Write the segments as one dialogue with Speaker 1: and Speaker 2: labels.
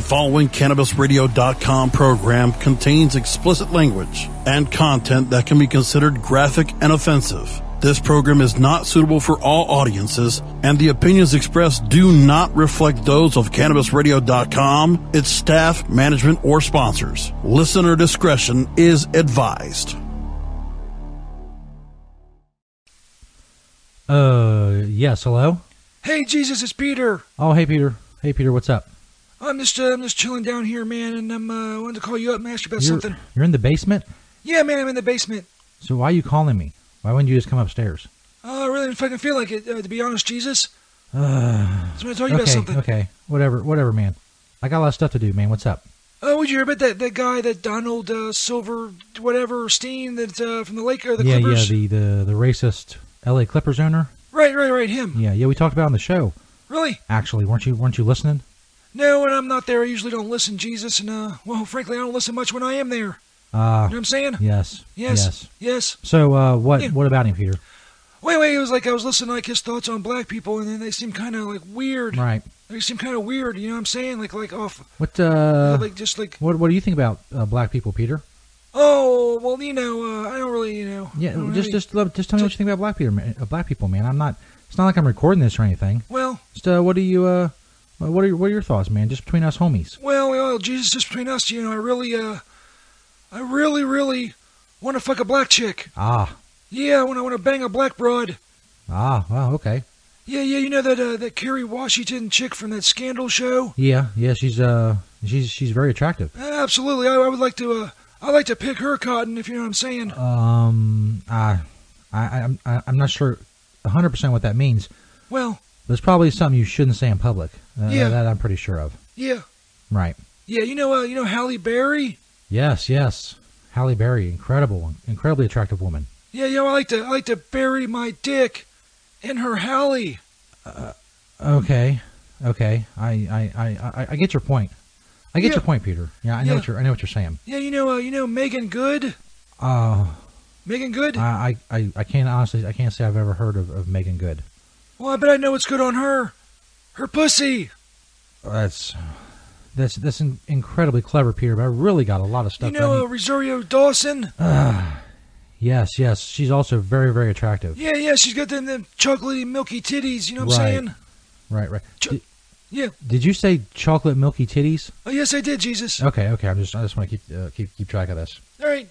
Speaker 1: The following CannabisRadio.com program contains explicit language and content that can be considered graphic and offensive. This program is not suitable for all audiences, and the opinions expressed do not reflect those of CannabisRadio.com, its staff, management, or sponsors. Listener discretion is advised.
Speaker 2: Uh, yes. Hello.
Speaker 3: Hey, Jesus, it's Peter.
Speaker 2: Oh, hey, Peter. Hey, Peter. What's up?
Speaker 3: I'm just, uh, I'm just chilling down here, man, and I'm, uh, wanted to call you up master, about
Speaker 2: You're,
Speaker 3: something.
Speaker 2: you're in the basement.
Speaker 3: Yeah, man, I'm in the basement.
Speaker 2: So why are you calling me? Why wouldn't you just come upstairs?
Speaker 3: Oh, I really didn't fucking feel like it, uh, to be honest, Jesus.
Speaker 2: Uh,
Speaker 3: So I'm gonna tell you about
Speaker 2: okay.
Speaker 3: something.
Speaker 2: Okay. Whatever. Whatever, man. I got a lot of stuff to do, man. What's up?
Speaker 3: Oh, would you hear about that, that guy, that Donald, uh, Silver, whatever, Steen, that, uh, from the Lake, or the
Speaker 2: yeah,
Speaker 3: Clippers?
Speaker 2: yeah. The the the racist L.A. Clippers owner.
Speaker 3: Right, right, right, him.
Speaker 2: Yeah, yeah. We talked about on the show.
Speaker 3: Really?
Speaker 2: Actually, weren't you weren't you listening?
Speaker 3: No, when I'm not there, I usually don't listen, Jesus, and, uh, well, frankly, I don't listen much when I am there.
Speaker 2: Uh,
Speaker 3: You know what I'm saying?
Speaker 2: yes.
Speaker 3: Yes.
Speaker 2: Yes.
Speaker 3: Yes.
Speaker 2: So, uh, what
Speaker 3: Yeah.
Speaker 2: what about him, Peter?
Speaker 3: Wait, wait, it was like I was listening to like his thoughts on black people, and then they seem kind of like weird.
Speaker 2: Right.
Speaker 3: They seem kind of weird. You know what I'm saying? Like, like off,
Speaker 2: What uh,
Speaker 3: like just like.
Speaker 2: what what do you think about uh, black people, Peter?
Speaker 3: Oh, well, you know, uh, I don't really, you know.
Speaker 2: Yeah, just
Speaker 3: really-
Speaker 2: just love- just tell me what you think about black people, man. Uh, black people, man. I'm not. It's not like I'm recording this or anything.
Speaker 3: Well,
Speaker 2: Just uh, what do you uh, what are your, what are your thoughts, man? Just between us homies.
Speaker 3: well, well, Jesus, just between us, you know, I really, uh, I really, really want to fuck a black chick.
Speaker 2: Ah,
Speaker 3: Yeah, when I want to bang a black broad.
Speaker 2: ah, well, okay.
Speaker 3: Yeah, yeah, you know that uh, that Kerry Washington chick from that Scandal show.
Speaker 2: Yeah, yeah. She's uh, she's she's very attractive.
Speaker 3: Absolutely, I, I would like to, uh, I like to pick her cotton, if you know what I'm saying.
Speaker 2: Um, I, I, I'm I- I'm not sure, hundred percent what that means.
Speaker 3: Well,
Speaker 2: There's probably something you shouldn't say in public. Uh,
Speaker 3: Yeah.
Speaker 2: that I'm pretty sure of.
Speaker 3: yeah,
Speaker 2: Right.
Speaker 3: yeah, you know, uh, you know Halle Berry.
Speaker 2: Yes, yes. Halle Berry, incredible, incredibly attractive woman.
Speaker 3: Yeah, you know, I like to, I like to bury my dick in her Halle.
Speaker 2: Okay, okay. I I, I, I, I get your point. I get
Speaker 3: Yeah.
Speaker 2: your point, Peter. Yeah, I know
Speaker 3: Yeah.
Speaker 2: what you're I know what you're saying.
Speaker 3: Yeah, you know, uh, you know Meagan Good.
Speaker 2: Uh,
Speaker 3: Meagan Good.
Speaker 2: I, I, I- I can't honestly I can't say I've ever heard of, of Meagan Good.
Speaker 3: Well, I bet I know what's good on her. Her pussy.
Speaker 2: That's that's that's in, incredibly clever, Peter. But I really got a lot of stuff.
Speaker 3: you know uh, Rosario Dawson.
Speaker 2: yes, yes. She's also very very attractive.
Speaker 3: Yeah, yeah, she's got them, them chocolatey, milky titties. You know what
Speaker 2: Right.
Speaker 3: I'm saying?
Speaker 2: Right, right.
Speaker 3: Ch-
Speaker 2: Did,
Speaker 3: Yeah.
Speaker 2: did you say chocolate milky titties?
Speaker 3: Oh, yes, I did, Jesus.
Speaker 2: Okay, okay. I'm just I just want to keep uh, keep keep track of this.
Speaker 3: All right.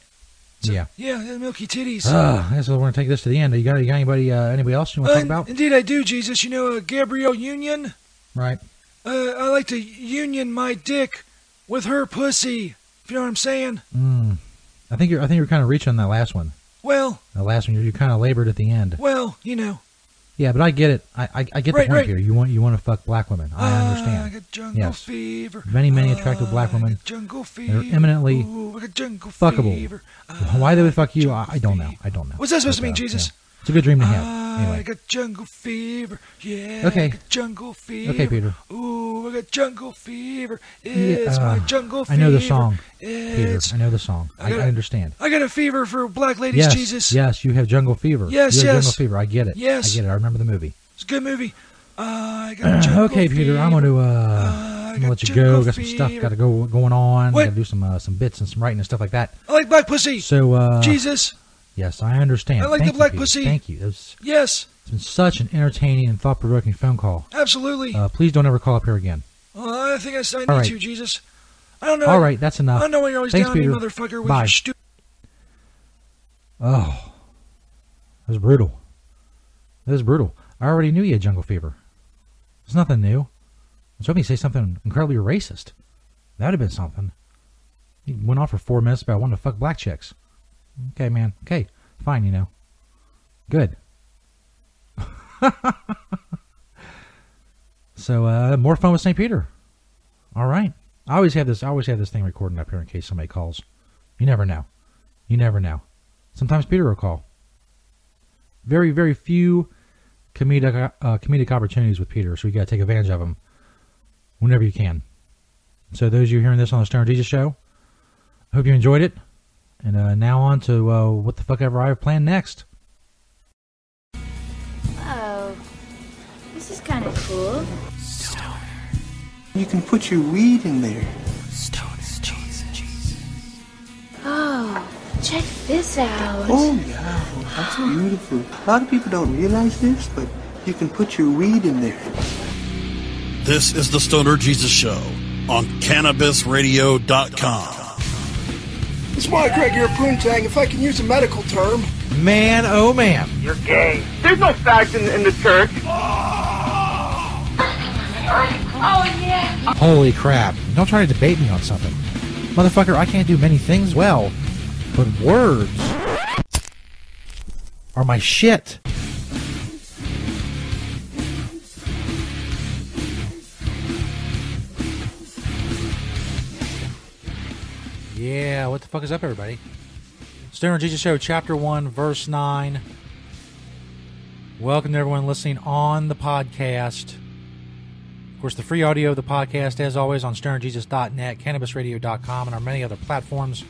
Speaker 3: So-
Speaker 2: Yeah.
Speaker 3: Yeah, the milky titties.
Speaker 2: Uh, I guess we're gonna take this to the end. You got, you got anybody uh, anybody else you want to
Speaker 3: Uh,
Speaker 2: talk about?
Speaker 3: Indeed, I do, Jesus. You know, uh, Gabrielle Union.
Speaker 2: Right.
Speaker 3: Uh, I like to union my dick with her pussy. If you know what I'm saying.
Speaker 2: Mm. I think you're I think you're kind of reaching on that last one.
Speaker 3: Well,
Speaker 2: The last one you you kind of labored at the end.
Speaker 3: well, you know.
Speaker 2: Yeah, but I get it. I I, I get
Speaker 3: Right,
Speaker 2: the point
Speaker 3: right.
Speaker 2: here. You want you want to fuck black women. I
Speaker 3: Ah, I
Speaker 2: understand.
Speaker 3: got jungle
Speaker 2: Yes.
Speaker 3: fever.
Speaker 2: Many, many attractive black
Speaker 3: Ah,
Speaker 2: women.
Speaker 3: Jungle
Speaker 2: They're
Speaker 3: fever.
Speaker 2: eminently
Speaker 3: Ooh, I jungle
Speaker 2: fuckable.
Speaker 3: fever.
Speaker 2: Why they would
Speaker 3: Ah,
Speaker 2: fuck you, I, I don't know. I don't know.
Speaker 3: What's that supposed to mean,
Speaker 2: uh,
Speaker 3: Jesus?
Speaker 2: yeah. It's a good dream to have.
Speaker 3: Ah, I
Speaker 2: Anyway.
Speaker 3: got jungle fever. Yeah.
Speaker 2: Okay.
Speaker 3: I got jungle fever.
Speaker 2: Okay, Peter.
Speaker 3: Ooh, I got jungle fever. It's
Speaker 2: Yeah,
Speaker 3: my
Speaker 2: uh,
Speaker 3: jungle fever.
Speaker 2: I know the song, Peter. I know the song. I,
Speaker 3: I
Speaker 2: I understand.
Speaker 3: I got a fever for black ladies,
Speaker 2: Yes,
Speaker 3: Jesus.
Speaker 2: yes, you have jungle fever.
Speaker 3: Yes,
Speaker 2: you have
Speaker 3: yes.
Speaker 2: jungle fever. I get it.
Speaker 3: Yes.
Speaker 2: I get it. I remember the movie.
Speaker 3: It's a good movie. I got jungle
Speaker 2: okay, Peter. I'm going to uh,
Speaker 3: I
Speaker 2: I'm gonna let you go. Got some stuff. Got to go going on. Got to do some uh, some bits and some writing and stuff like that.
Speaker 3: I like black pussy.
Speaker 2: So, uh,
Speaker 3: Jesus.
Speaker 2: Yes, I understand.
Speaker 3: I like
Speaker 2: Thank
Speaker 3: the
Speaker 2: you,
Speaker 3: black
Speaker 2: Peter.
Speaker 3: pussy.
Speaker 2: Thank you. It's
Speaker 3: Yes,
Speaker 2: it's been such an entertaining and thought provoking phone call.
Speaker 3: absolutely.
Speaker 2: Uh, please don't ever call up here again.
Speaker 3: Uh, I think I, I need
Speaker 2: right.
Speaker 3: to, Jesus. I don't know.
Speaker 2: All right, that's
Speaker 3: I
Speaker 2: enough.
Speaker 3: don't know why you're always
Speaker 2: Thanks,
Speaker 3: down
Speaker 2: Peter.
Speaker 3: motherfucker, with
Speaker 2: Bye.
Speaker 3: your stupid.
Speaker 2: Oh, that was brutal. That was brutal. I already knew you had jungle fever. It's nothing new. I was hoping you'd say something incredibly racist. That'd have been something. He went on for four minutes about wanting to fuck black chicks. Okay, man. Okay, fine. You know, good. so uh, more fun with St. Peter. All right. I always have this. I always have this thing recording up here in case somebody calls. You never know. You never know. Sometimes Peter will call. Very, very few comedic uh, comedic opportunities with Peter, so you got to take advantage of them whenever you can. So those of you hearing this on the Stone Jesus Show, I hope you enjoyed it. And uh, now on to uh, what the fuck ever I have planned next.
Speaker 4: Oh, this is kind of cool. Stoner. You can put your weed in there. Stoner Jesus. Jesus.
Speaker 5: Oh, check this out.
Speaker 4: Oh, yeah, that's beautiful. A lot of people don't realize this, but you can put your weed in there.
Speaker 1: This is the Stoner Jesus Show on CannabisRadio.com.
Speaker 3: It's Mike Craig here, Poontang. If I can use a medical term,
Speaker 2: Man, oh man.
Speaker 6: You're gay. There's no fags in, in the church.
Speaker 5: Oh, yeah.
Speaker 2: Holy crap. Don't try to debate me on something. Motherfucker, I can't do many things well, but words are my shit. Yeah, what the fuck is up, everybody? Stoner Jesus Show, Chapter 1, Verse 9. Welcome to everyone listening on the podcast. Of course, the free audio of the podcast, as always, on stonerjesus.net, cannabisradio.com, and our many other platforms. You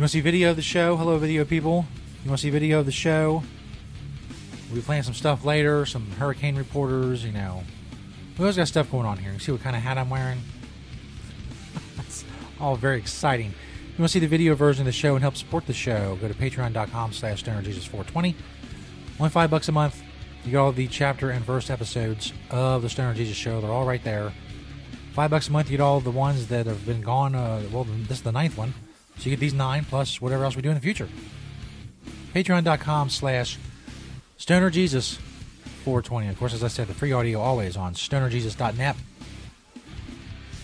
Speaker 2: want to see video of the show? Hello, video people. You want to see video of the show? We'll be playing some stuff later, some hurricane reporters, you know. We always got stuff going on here. You see what kind of hat I'm wearing? All very exciting. You want to see the video version of the show and help support the show, go to patreon.com slash stonerjesus420. Only five bucks a month. You get all the chapter and verse episodes of the Stoner Jesus Show. They're all right there. Five bucks a month, you get all the ones that have been gone. Uh, well, this is the ninth one. So you get these nine plus whatever else we do in the future. Patreon.com slash Stoner Jesus 420. Of course, as I said, the free audio always on stonerjesus.net.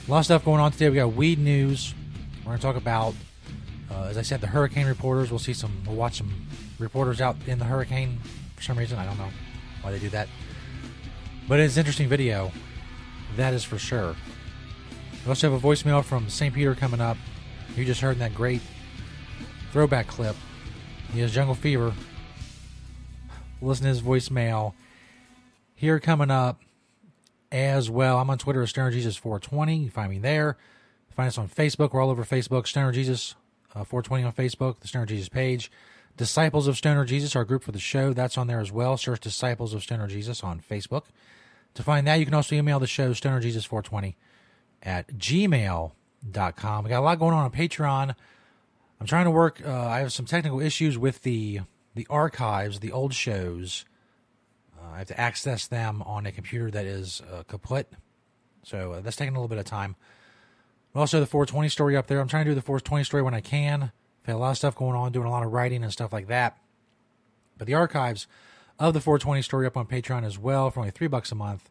Speaker 2: A lot of stuff going on today. We got weed news. We're going to talk about, uh, as I said, the hurricane reporters. We'll see some, we'll watch some reporters out in the hurricane for some reason. I don't know why they do that. But it's an interesting video. That is for sure. We also have a voicemail from St. Peter coming up. You just heard in that great throwback clip. He has jungle fever. Listen to his voicemail. Here coming up as well. I'm on Twitter at Stoner Jesus 420. You find me there. Find us on Facebook. We're all over Facebook. Stoner Jesus uh, 420 on Facebook, the Stoner Jesus page. Disciples of Stoner Jesus, our group for the show, that's on there as well. Search Disciples of Stoner Jesus on Facebook. To find that, you can also email the show, stonerjesus420 at gmail.com. We got a lot going on on Patreon. I'm trying to work, uh, I have some technical issues with the the archives, the old shows. Uh, I have to access them on a computer that is uh, kaput. So uh, that's taking a little bit of time. Also, the 420 story up there. I'm trying to do the 420 story when I can. I've had a lot of stuff going on, doing a lot of writing and stuff like that. But the archives of the 420 story up on Patreon as well for only three bucks a month.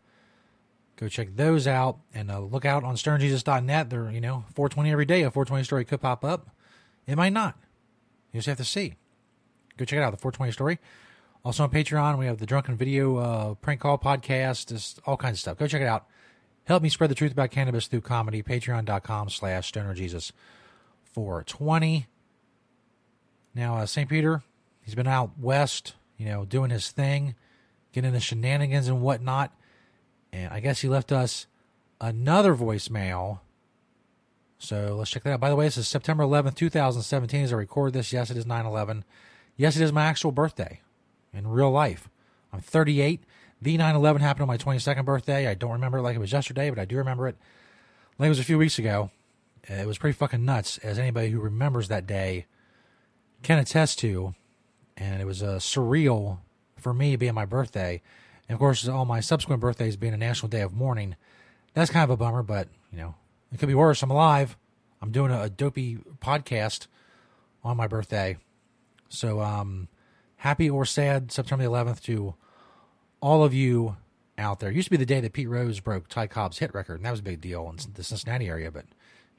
Speaker 2: Go check those out and uh, look out on stonerjesus.net. They're, you know, 420 every day. A 420 story could pop up. It might not. You just have to see. Go check it out, the 420 story. Also on Patreon, we have the Drunken Video uh, prank call podcast, just all kinds of stuff. Go check it out. Help me spread the truth about cannabis through comedy. Patreon.com slash stonerjesus 420. Now, uh, St. Peter, he's been out west, you know, doing his thing, getting the shenanigans and whatnot. And I guess he left us another voicemail. So let's check that out. By the way, this is September 11th, 2017 as I record this. Yes, it is 9 11. Yes, it is my actual birthday in real life. I'm 38. The 9 11 happened on my 22nd birthday. I don't remember it like it was yesterday, but I do remember it like it was a few weeks ago. It was pretty fucking nuts, as anybody who remembers that day can attest to. And it was uh, surreal for me being my birthday. And of course, all my subsequent birthdays being a national day of mourning. That's kind of a bummer, but, you know, it could be worse. I'm alive. I'm doing a, a dopey podcast on my birthday. So, um, happy or sad September 11th to all of you out there. It used to be the day that Pete Rose broke Ty Cobb's hit record, and that was a big deal in the Cincinnati area, but,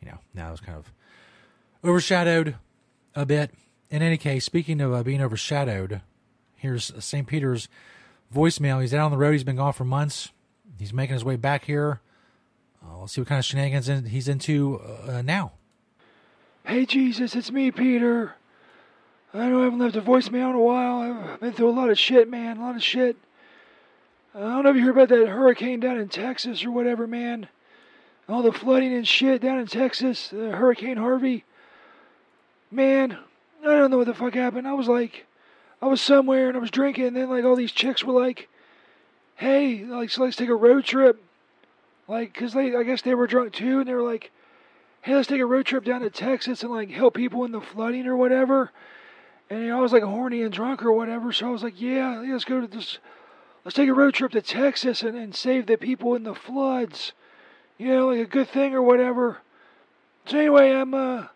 Speaker 2: you know, now it's kind of overshadowed a bit. In any case, speaking of uh, being overshadowed, here's St. Peter's voicemail. He's out on the road. He's been gone for months. He's making his way back here. Uh, let's see what kind of shenanigans he's into uh, now.
Speaker 3: hey Jesus, it's me, Peter. I know I haven't left a voicemail in a while. I've been through a lot of shit, man. A lot of shit. I don't know if you heard about that hurricane down in Texas or whatever, man. All the flooding and shit down in Texas, uh, Hurricane Harvey. Man, I don't know what the fuck happened. I was like, I was somewhere and I was drinking, and then like all these chicks were like, "Hey, like, so let's take a road trip like, cause they, I guess they were drunk too, and they were like, "Hey, let's take a road trip down to Texas and like help people in the flooding or whatever." And you know, I was like horny and drunk or whatever, so I was like, "Yeah, yeah, let's go to this. Let's take a road trip to Texas and, and save the people in the floods." You know, like a good thing or whatever. So anyway, I'm uh,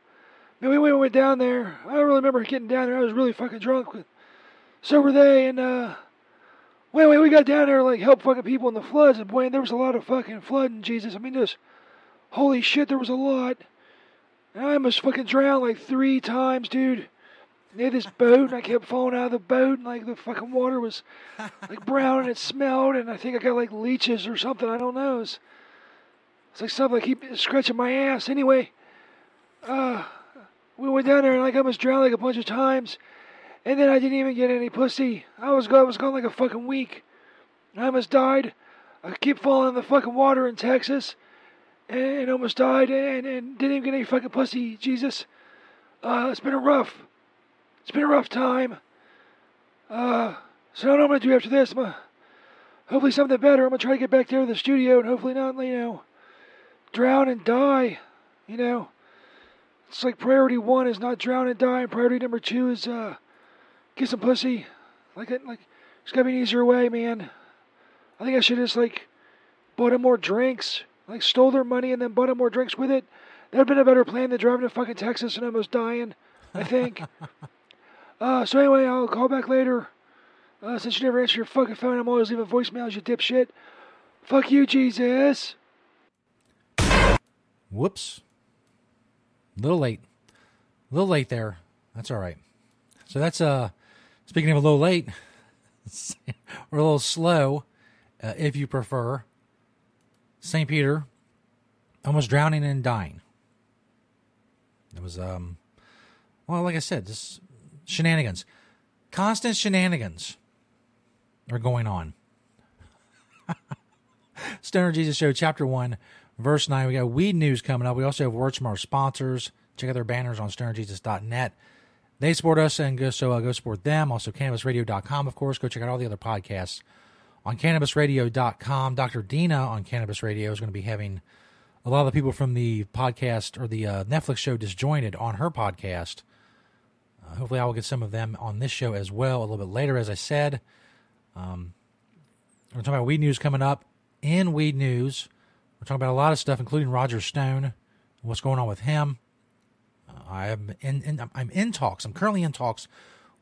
Speaker 3: man, we went down there. I don't really remember getting down there. I was really fucking drunk. So were they, and uh. Well, anyway, we got down there like help fucking people in the floods, and boy, there was a lot of fucking flooding. Jesus, I mean, this, holy shit, there was a lot. And I almost fucking drowned like three times, dude. Had this boat, and I kept falling out of the boat, and like the fucking water was like brown and it smelled, and I think I got like leeches or something. I don't know. It's, like something I keep scratching my ass. Anyway, uh, we went down there, and like I almost drowned like a bunch of times. And then I didn't even get any pussy. I was I was gone like a fucking week. I almost died. I keep falling in the fucking water in Texas, and almost died, and, and didn't even get any fucking pussy. Jesus, uh, it's been rough, it's been a rough time. Uh, so I don't know what I'm gonna do after this. I'm gonna, hopefully something better. I'm gonna try to get back there to the studio, and hopefully not, you know, drown and die. You know, it's like priority one is not drown and die, and priority number two is uh get some pussy. Like it, like there's gotta be an easier way, man. I think I should just like bought them more drinks, like stole their money and then bought them more drinks with it. That'd been a better plan than driving to fucking Texas and almost dying. I think. uh, so anyway, I'll call back later. Uh, since you never answer your fucking phone, I'm always leaving voicemails, you dipshit. Fuck you, Jesus.
Speaker 2: Whoops. A little late. A little late there. That's all right. So that's uh speaking of a little late or a little slow, uh, if you prefer. St. Peter almost drowning and dying. It was um well, like I said, just shenanigans. Constant shenanigans are going on. Stoner Jesus Show, Chapter 1, Verse 9. We got weed news coming up. We also have words from our sponsors. Check out their banners on stonerjesus.net. They support us, and go, so uh, go support them. Also, cannabisradio.com, of course. Go check out all the other podcasts on cannabisradio.com. Dr. Dina on Cannabis Radio is going to be having a lot of the people from the podcast or the uh, Netflix show Disjointed on her podcast. Hopefully, I will get some of them on this show as well a little bit later, as I said. Um, we're talking about weed news coming up. In weed news, we're talking about a lot of stuff, including Roger Stone, what's going on with him. Uh, I'm in, in, I'm in talks. I'm currently in talks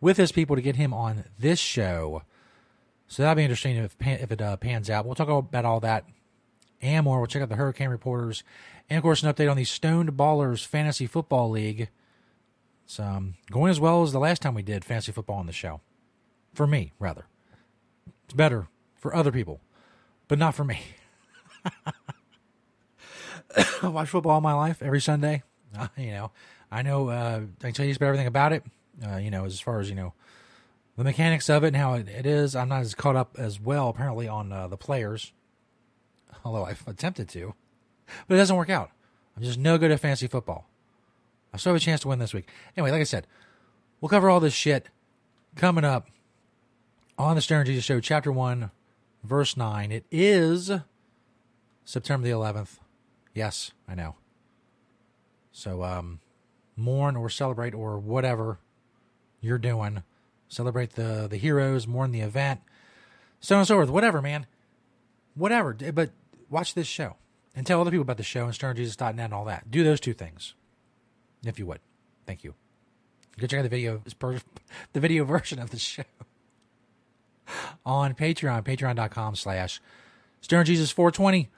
Speaker 2: with his people to get him on this show. So that'll be interesting if if it uh, pans out. We'll talk about all that and more. We'll check out the Hurricane Reporters, and of course, an update on the Stoned Ballers Fantasy Football League. It's um, going as well as the last time we did fantasy football on the show. For me, rather. It's better for other people, but not for me. I watch football all my life, every Sunday. Uh, you know, I know, uh, I can tell you about everything about it. Uh, you know, as far as, you know, the mechanics of it and how it, it is. I'm not as caught up as well, apparently, on uh, the players, although I've attempted to, but it doesn't work out. I'm just no good at fantasy football. I still have a chance to win this week. Anyway, like I said, we'll cover all this shit coming up on the Stoner Jesus Show, Chapter 1, Verse 9. It is September the 11th. Yes, I know. So, um, mourn or celebrate or whatever you're doing. Celebrate the, the heroes, mourn the event, so on and so forth. Whatever, man. Whatever. But watch this show and tell other people about the show and stonerjesus.net and all that. Do those two things, if you would. Thank you. Go check out the video, the video version of the show on Patreon, patreon.com slash stonerjesus420.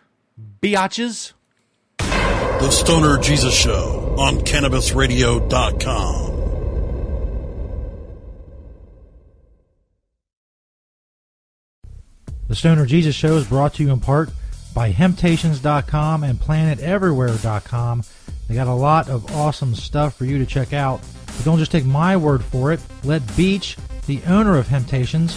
Speaker 2: Biatches.
Speaker 1: The Stoner Jesus Show on CannabisRadio.com.
Speaker 2: The Stoner Jesus Show is brought to you in part by Hemptations.com and PlanetEverywhere.com. They got a lot of awesome stuff for you to check out. But don't just take my word for it. Let Beach, the owner of Hemptations,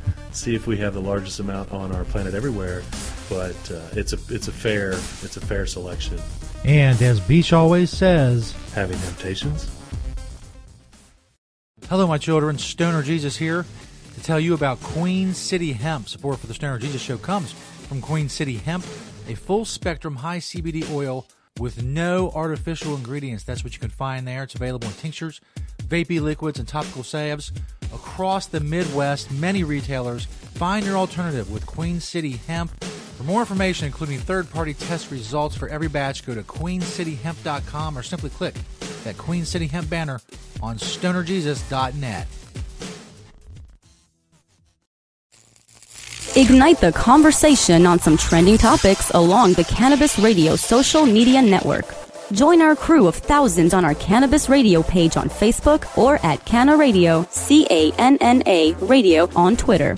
Speaker 7: see if we have the largest amount on our planet everywhere. But uh, it's a it's a fair it's a fair selection.
Speaker 2: And as Beach always says,
Speaker 7: having temptations.
Speaker 2: Hello, my children. Stoner Jesus here to tell you about Queen City Hemp. Support for the Stoner Jesus Show comes from Queen City Hemp, a full spectrum high CBD oil with no artificial ingredients. That's what you can find there. It's available in tinctures, vapey liquids, and topical salves across the Midwest. Many retailers find your alternative with Queen City Hemp. For more information, including third party test results for every batch, go to queencityhemp.com or simply click that Queen City Hemp banner on stonerjesus.net.
Speaker 8: Ignite the conversation on some trending topics along the Cannabis Radio social media network. Join our crew of thousands on our Cannabis Radio page on Facebook or at Canna Radio, C A N N A Radio on Twitter.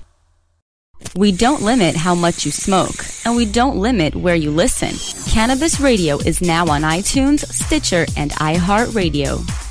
Speaker 8: We don't limit how much you smoke, and we don't limit where you listen. Cannabis Radio is now on iTunes, Stitcher, and iHeartRadio.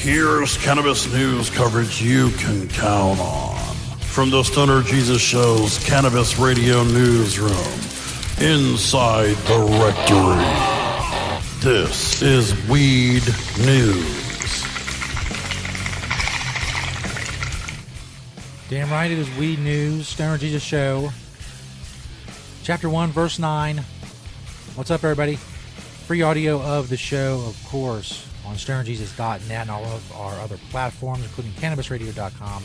Speaker 1: here's cannabis news coverage you can count on. From the Stoner Jesus Show's Cannabis Radio Newsroom, inside the rectory. This is Weed News.
Speaker 2: Damn right, it is Weed News, Stoner Jesus Show, Chapter 1, Verse 9. What's up, everybody? Free audio of the show, of course, on stonerjesus.net and all of our other platforms, including cannabisradio.com,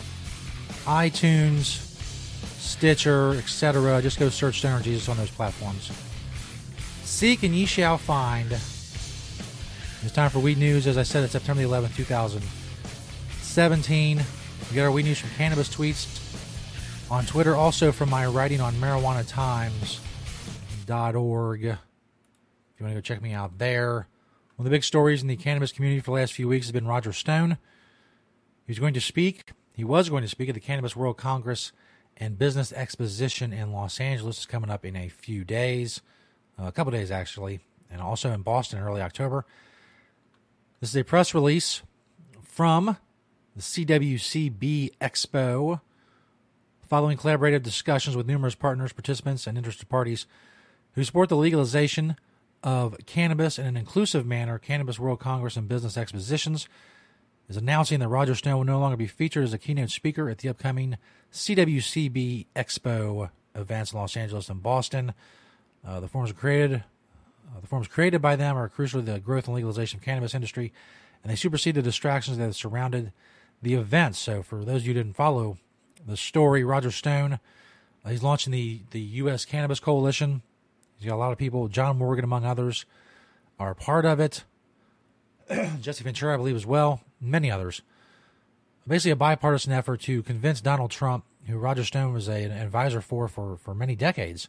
Speaker 2: iTunes, Stitcher, etc. Just go search Stoner Jesus on those platforms. Seek and ye shall find. It's time for Weed News. As I said, it's September the 11th, 2017. We got our Weed News from Cannabis Tweets on Twitter, also from my writing on marijuanatimes.org. If you want to go check me out there. One of the big stories in the cannabis community for the last few weeks has been Roger Stone. He's going to speak. He was going to speak at the Cannabis World Congress and Business Exposition in Los Angeles. It's coming up in a few days, uh, a couple days actually, and also in Boston in early October. This is a press release from the CWCB Expo, following collaborative discussions with numerous partners, participants, and interested parties who support the legalization of cannabis in an inclusive manner. Cannabis World Congress and Business Expositions is announcing that Roger Stone will no longer be featured as a keynote speaker at the upcoming CWCB Expo events in Los Angeles and Boston. Uh, the forms created. Uh, the forms created by them are crucial to the growth and legalization of cannabis industry, and they supersede the distractions that have surrounded the event. So, for those of you who didn't follow the story, Roger Stone, uh, he's launching the, the U.S. Cannabis Coalition. He's got a lot of people, John Morgan, among others, are part of it. Jesse Ventura, I believe, as well, many others. Basically, a bipartisan effort to convince Donald Trump, who Roger Stone was a, an advisor for for, for many decades,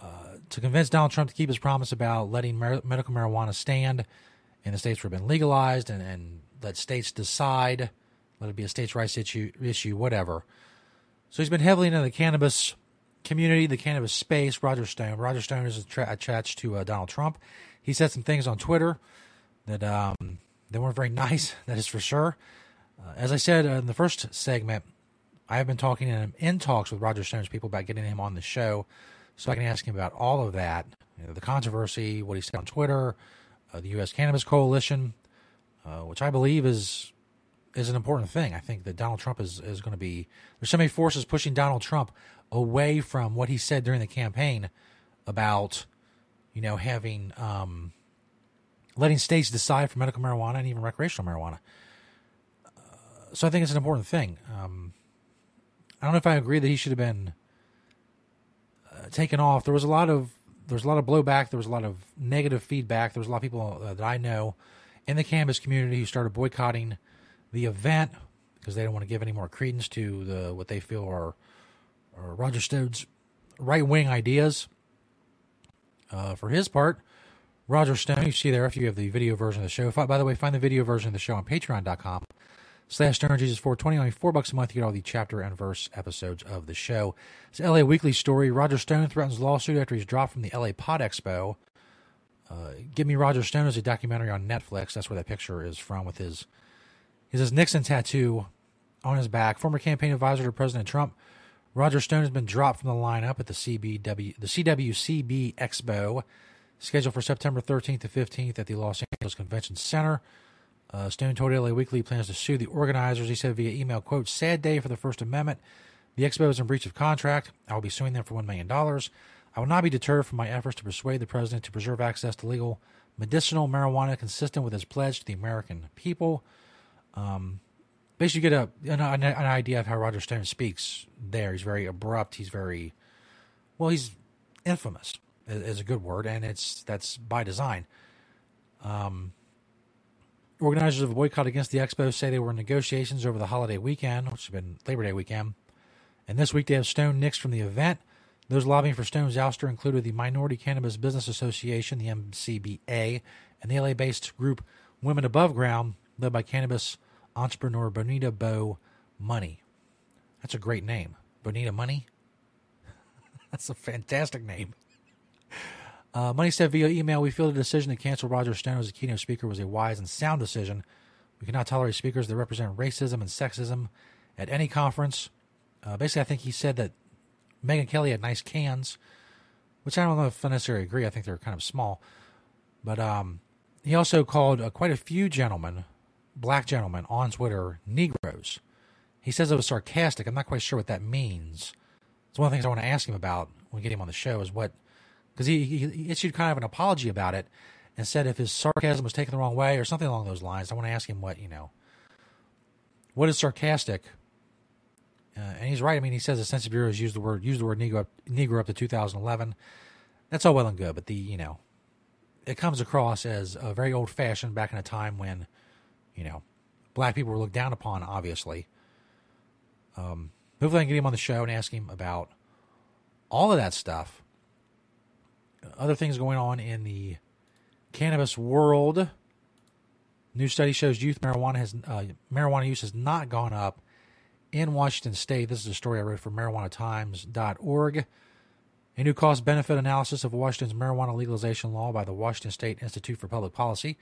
Speaker 2: uh, to convince Donald Trump to keep his promise about letting medical marijuana stand in the states where it's been legalized and, and let states decide, let it be a states' rights issue, issue, whatever. So he's been heavily into the cannabis community, the cannabis space. Roger Stone. Roger Stone is attached to uh, Donald Trump. He said some things on Twitter that um, they weren't very nice. That is for sure. Uh, as I said uh, in the first segment, I have been talking in, in talks with Roger Stone's people about getting him on the show, so I can ask him about all of that, you know, the controversy, what he said on Twitter, uh, the U.S. Cannabis Coalition, uh, which I believe is is an important thing. I think that Donald Trump is is going to be there's so many forces pushing Donald Trump away from what he said during the campaign about you know having um, letting states decide for medical marijuana and even recreational marijuana. Uh, so I think it's an important thing. Um, I don't know if I agree that he should have been uh, taken off. There was a lot of there was a lot of blowback. There was a lot of negative feedback. There was a lot of people uh, that I know in the cannabis community who started boycotting the event because they don't want to give any more credence to the what they feel are, are Roger Stone's right wing ideas. Uh, for his part, Roger Stone, you see there if you have the video version of the show. By the way, find the video version of the show on patreon.com slash stonerjesus420. Only four bucks a month, you get all the chapter and verse episodes of the show. It's LA Weekly story. Roger Stone threatens lawsuit after he's dropped from the LA Pot Expo. Uh, Get Me Roger Stone is a documentary on Netflix. That's where that picture is from with his his Nixon tattoo on his back. Former campaign advisor to President Trump, Roger Stone has been dropped from the lineup at the CBW the CWCB Expo, scheduled for September 13th to 15th at the Los Angeles Convention Center. Uh, Stone told LA Weekly he plans to sue the organizers. He said via email, "quote Sad day for the First Amendment. The expo is in breach of contract. I will be suing them for one million dollars." I will not be deterred from my efforts to persuade the president to preserve access to legal medicinal marijuana consistent with his pledge to the American people. Um, basically, get a an, an, idea of how Roger Stone speaks. There, he's very abrupt. He's very well. He's infamous is a good word, and it's that's by design. Um, organizers of a boycott against the expo say they were in negotiations over the holiday weekend, which has been Labor Day weekend, and this week they have Stone nixed from the event. Those lobbying for Stone's ouster included the Minority Cannabis Business Association, the MCBA, and the LA based group Women Above Ground, led by cannabis entrepreneur Bonita Bo Money. That's a great name. Bonita Money? That's a fantastic name. Uh, Money said via email, we feel the decision to cancel Roger Stone as a keynote speaker was a wise and sound decision. We cannot tolerate speakers that represent racism and sexism at any conference. Uh, basically, I think he said that Megyn Kelly had nice cans, which I don't know if I necessarily agree. I think they're kind of small. But um, he also called uh, quite a few gentlemen, black gentlemen, on Twitter Negroes. He says it was sarcastic. I'm not quite sure what that means. It's one of the things I want to ask him about when we get him on the show is what, because he, he issued kind of an apology about it and said if his sarcasm was taken the wrong way or something along those lines. I want to ask him what, you know, what is sarcastic? Uh, and he's right. I mean, he says the Census Bureau has used the word used the word Negro Negro up to 2011. That's all well and good, but the you know, it comes across as a very old fashioned back in a time when, you know, black people were looked down upon. Obviously, um, hopefully I can get him on the show and ask him about all of that stuff. Other things going on in the cannabis world. New study shows youth marijuana has uh, marijuana use has not gone up in Washington State. This is a story I wrote for MarijuanaTimes.org. A new cost benefit analysis of Washington's marijuana legalization law by the Washington State Institute for Public Policy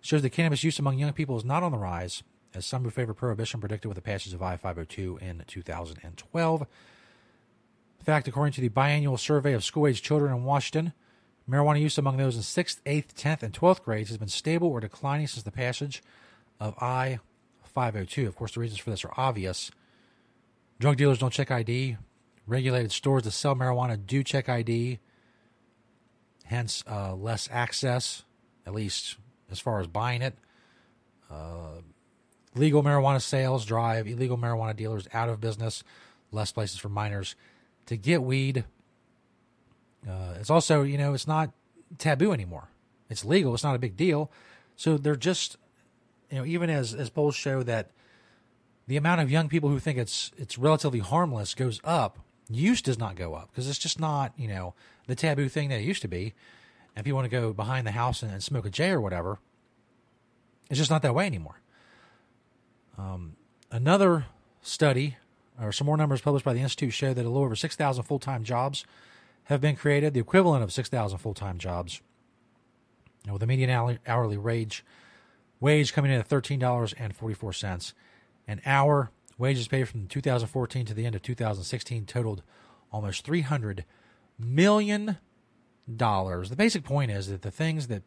Speaker 2: shows that cannabis use among young people is not on the rise, as some who favor prohibition predicted with the passage of I 502 in 2012. In fact, according to the biannual survey of school age children in Washington, marijuana use among those in 6th, 8th, 10th, and 12th grades has been stable or declining since the passage of I 502. Of course, the reasons for this are obvious. Drug dealers don't check ID. Regulated stores that sell marijuana do check ID. Hence, uh, less access, at least as far as buying it. Uh, legal marijuana sales drive illegal marijuana dealers out of business. Less places for minors to get weed. Uh, it's also, you know, it's not taboo anymore. It's legal. It's not a big deal. So they're just, you know, even as as polls show that the amount of young people who think it's it's relatively harmless goes up, use does not go up because it's just not, you know, the taboo thing that it used to be. If you want to go behind the house and, and smoke a J or whatever, it's just not that way anymore. Um, another study, or some more numbers published by the Institute, show that a little over 6,000 full time jobs have been created, the equivalent of 6,000 full time jobs, and with a median hourly wage, wage coming in at $13.44 an hour. Wages paid from 2014 to the end of 2016 totaled almost $300 million. The basic point is that the things that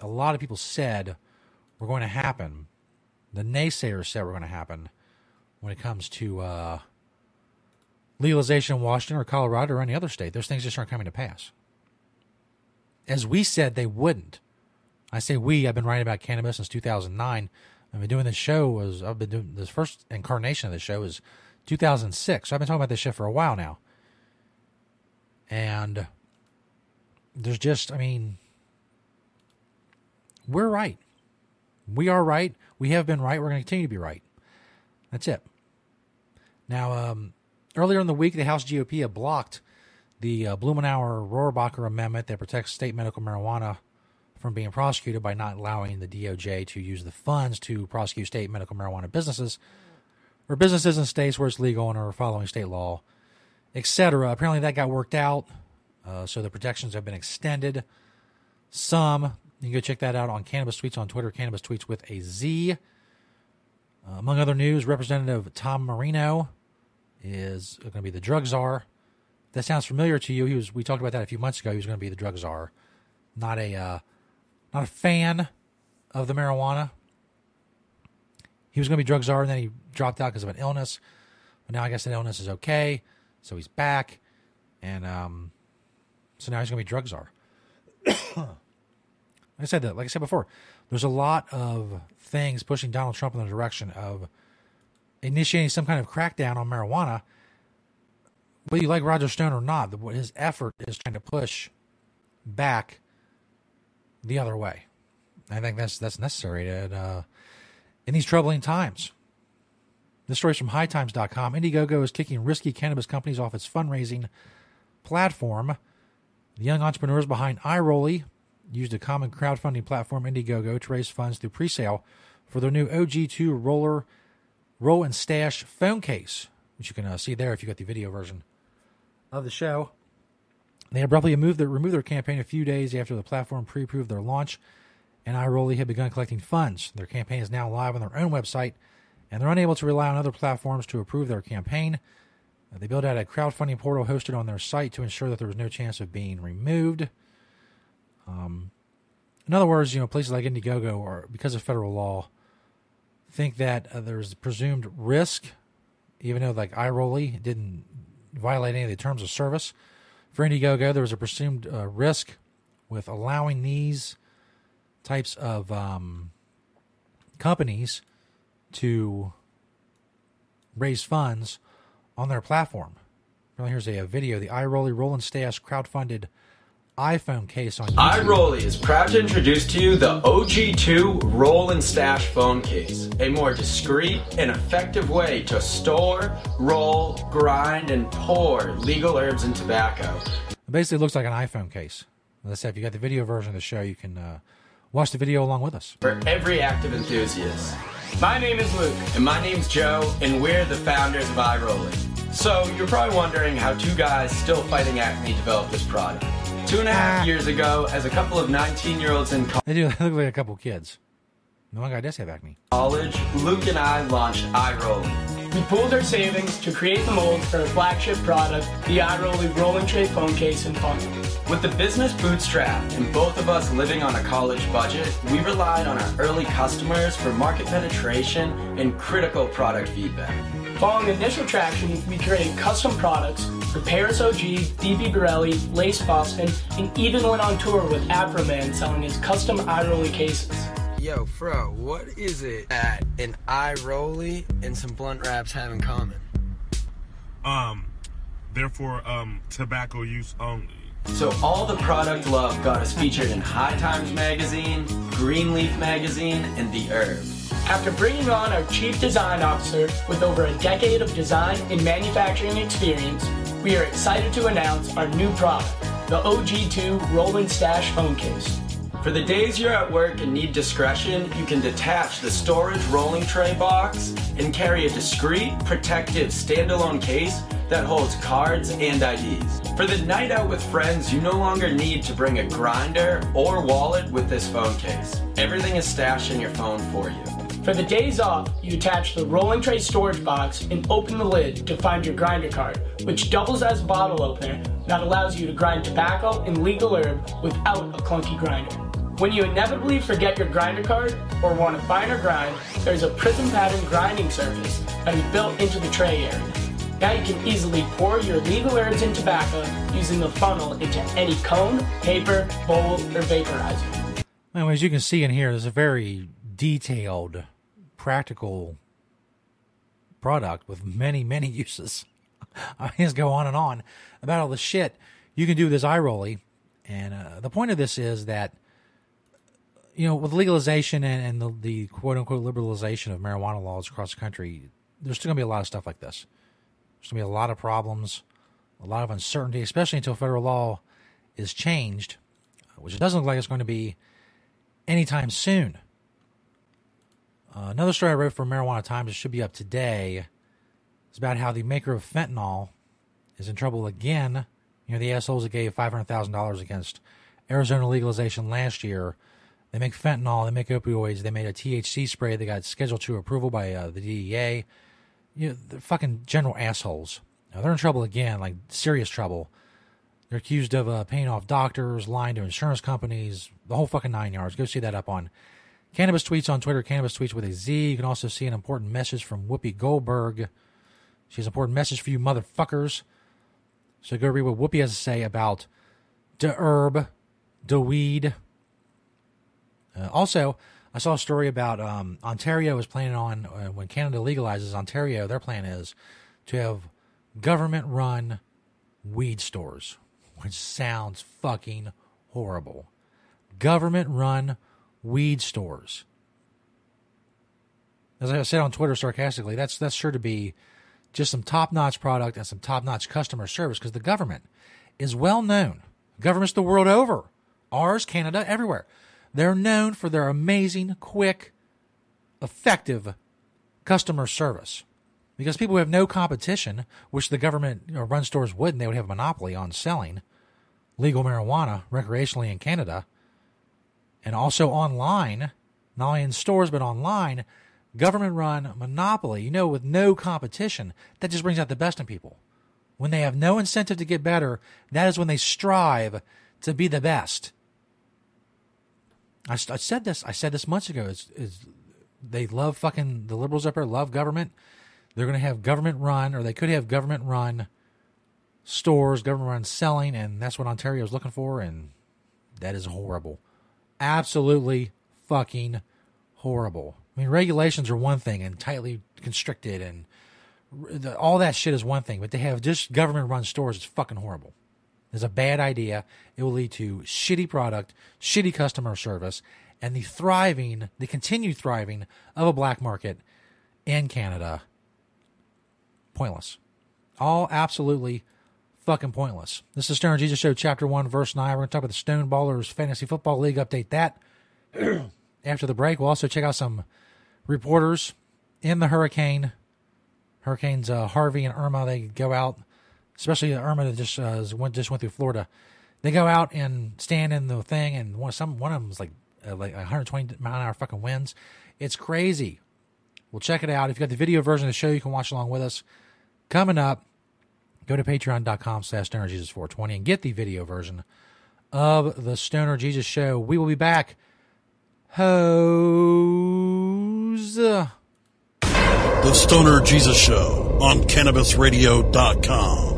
Speaker 2: a lot of people said were going to happen, the naysayers said were going to happen when it comes to uh, legalization in Washington or Colorado or any other state. Those things just aren't coming to pass. As we said they wouldn't. I say we, I've been writing about cannabis since 2009. I've been doing this show was I've been doing this first incarnation of the show is 2006. So I've been talking about this shit for a while now. And there's just, I mean, we're right. We are right. We have been right. We're going to continue to be right. That's it. Now, um, earlier in the week, the House GOP had blocked the uh, Blumenauer Rohrabacher amendment that protects state medical marijuana from being prosecuted by not allowing the DOJ to use the funds to prosecute state medical marijuana businesses or businesses in states where it's legal and are following state law, etc. Apparently, that got worked out, uh, so the protections have been extended. Some you can go check that out on Cannabis Tweets on Twitter. Cannabis Tweets with a Z. Uh, among other news, Representative Tom Marino is going to be the drug czar. That sounds familiar to you. He was. We talked about that a few months ago. He was going to be the drug czar, not a uh, not a fan of the marijuana. He was going to be drug czar, and then he dropped out because of an illness. But now I guess that illness is okay, so he's back, and um, so now he's going to be drug czar. I said that, like I said before, there's a lot of things pushing Donald Trump in the direction of initiating some kind of crackdown on marijuana. Whether you like Roger Stone or not, his effort is trying to push back the other way. I think that's that's necessary to, uh, in these troubling times. This story is from HighTimes.com. Indiegogo is kicking risky cannabis companies off its fundraising platform. The young entrepreneurs behind iRolly used a common crowdfunding platform, Indiegogo, to raise funds through pre-sale for their new OG2 roller roll and stash phone case, which you can uh, see there if you got the video version of the show. They abruptly removed their, removed their campaign a few days after the platform pre-approved their launch, and iRolly had begun collecting funds. Their campaign is now live on their own website, and they're unable to rely on other platforms to approve their campaign. Uh, They built out a crowdfunding portal hosted on their site to ensure that there was no chance of being removed. Um, in other words, you know, places like Indiegogo, or because of federal law, think that uh, there's a presumed risk, even though like iRolly didn't violate any of the terms of service. For Indiegogo, there was a presumed uh, risk with allowing these types of um, companies to raise funds on their platform. Well, here's a, a video: the iRolly Roll and Stash crowdfunded iPhone case on YouTube.
Speaker 9: iRolly is proud to introduce to you the OG2 Roll and Stash phone case, a more discreet and effective way to store, roll, grind, and pour legal herbs and tobacco.
Speaker 2: It basically looks like an iPhone case. As I said, if you got the video version of the show, you can uh, watch the video along with us.
Speaker 9: For every active enthusiast. My name is Luke. And my name's Joe, and we're the founders of iRolly. So, you're probably wondering how two guys still fighting acne developed this product. Two and a half ah. years ago, as a couple of 19 year olds in college.
Speaker 2: They do they look like a couple kids. No one guy does have acne.
Speaker 9: college, Luke and I launched iRolly.
Speaker 10: We pooled our savings to create the mold for our flagship product, the iRolly Rolling Tray Phone Case and Funnel.
Speaker 9: With the business bootstrapped and both of us living on a college budget, we relied on our early customers for market penetration and critical product feedback.
Speaker 10: Following initial traction, we created custom products for Paris OG, BB Borelli, Lace Boston, and even went on tour with Afroman selling his custom iRolly cases.
Speaker 11: Yo, Fro, what is it that an iRolly and some blunt wraps have in common?
Speaker 12: Um, therefore, um, tobacco use only.
Speaker 9: So all the product love got us featured in High Times magazine, Greenleaf magazine, and The Herb.
Speaker 10: After bringing on our chief design officer with over a decade of design and manufacturing experience, we are excited to announce our new product, the OG2 Roll and Stash Phone Case.
Speaker 9: For the days you're at work and need discretion, you can detach the storage rolling tray box and carry a discreet, protective standalone case that holds cards and IDs. For the night out with friends, you no longer need to bring a grinder or wallet with this phone case. Everything is stashed in your phone for you.
Speaker 10: For the days off, you attach the rolling tray storage box and open the lid to find your grinder card, which doubles as a bottle opener that allows you to grind tobacco and legal herb without a clunky grinder. When you inevitably forget your grinder card or want a finer grind, there's a prism pattern grinding surface that is built into the tray area. Now you can easily pour your legal herbs and tobacco using the funnel into any cone, paper, bowl, or vaporizer.
Speaker 2: Anyway, as you can see in here, there's a very detailed, practical product with many, many uses. I just go on and on about all the shit you can do with this iRolly. And uh, the point of this is that, you know, with legalization and, and the, the quote unquote liberalization of marijuana laws across the country, there's still going to be a lot of stuff like this. There's going to be a lot of problems, a lot of uncertainty, especially until federal law is changed, which it doesn't look like it's going to be anytime soon. Uh, another story I wrote for Marijuana Times, it should be up today, is about how the maker of fentanyl is in trouble again. You know, the assholes that gave $500,000 against Arizona legalization last year. They make fentanyl, they make opioids, they made a THC spray they got Schedule 2 approval by uh, the DEA. You know, they're fucking general assholes. Now, they're in trouble again, like serious trouble. They're accused of uh, paying off doctors, lying to insurance companies, the whole fucking nine yards. Go see that up on Cannabis Tweets on Twitter, Cannabis Tweets with a Z. You can also see an important message from Whoopi Goldberg. She has an important message for you motherfuckers. So go read what Whoopi has to say about the herb, the weed. Uh, also, I saw a story about um, Ontario is planning on, uh, when Canada legalizes Ontario, their plan is to have government run weed stores, which sounds fucking horrible. Government run weed stores. As I said on Twitter sarcastically, that's that's sure to be just some top-notch product and some top-notch customer service because the government is well known. Governments the world over, ours, Canada, everywhere. They're known for their amazing, quick, effective customer service. Because people who have no competition, which the government you know, run stores wouldn't, they would have a monopoly on selling legal marijuana recreationally in Canada and also online, not only in stores but online, government run monopoly, you know, with no competition, that just brings out the best in people. When they have no incentive to get better, that is when they strive to be the best. I, I said this. I said this months ago. Is is they love fucking the liberals up there love government. They're going to have government run, or they could have government run stores, government run selling, and that's what Ontario is looking for, and that is horrible. Absolutely fucking horrible. I mean, regulations are one thing, and tightly constricted, and all that shit is one thing, but they have just government run stores. It's fucking horrible. It's a bad idea. It will lead to shitty product, shitty customer service, and the thriving, the continued thriving of a black market in Canada. Pointless. All absolutely fucking pointless. This is Stoner Jesus Show, Chapter 1, Verse 9. We're going to talk about the Stoned Ballers Fantasy Football League. Update that after the break. We'll also check out some reporters in the hurricane. Hurricanes uh, Harvey and Irma, they go out, especially Irma that just, uh, went, just went through Florida. They go out and stand in the thing, and one, some, one of them is like, uh, like 120 mile an hour fucking winds. It's crazy. We'll check it out. If you got the video version of the show, you can watch along with us. Coming up, go to patreon.com slash stoner jesus 420 and get the video version of the stoner jesus show we will be back hose
Speaker 1: The Stoner Jesus Show on CannabisRadio.com.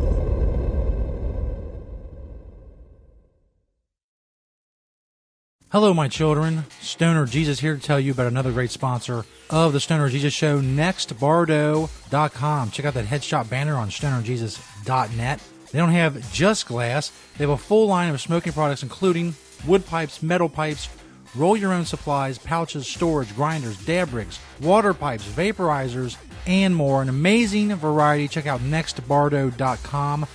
Speaker 2: hello my children. Stoner jesus here to tell you about another great sponsor of the stoner jesus show nextbardo.com check out that headshot banner on stonerjesus.net they don't have just glass. They have a full line of smoking products including wood pipes metal pipes roll your own supplies pouches storage grinders dab rigs water pipes vaporizers and more. An amazing variety. Check out nextbardo.com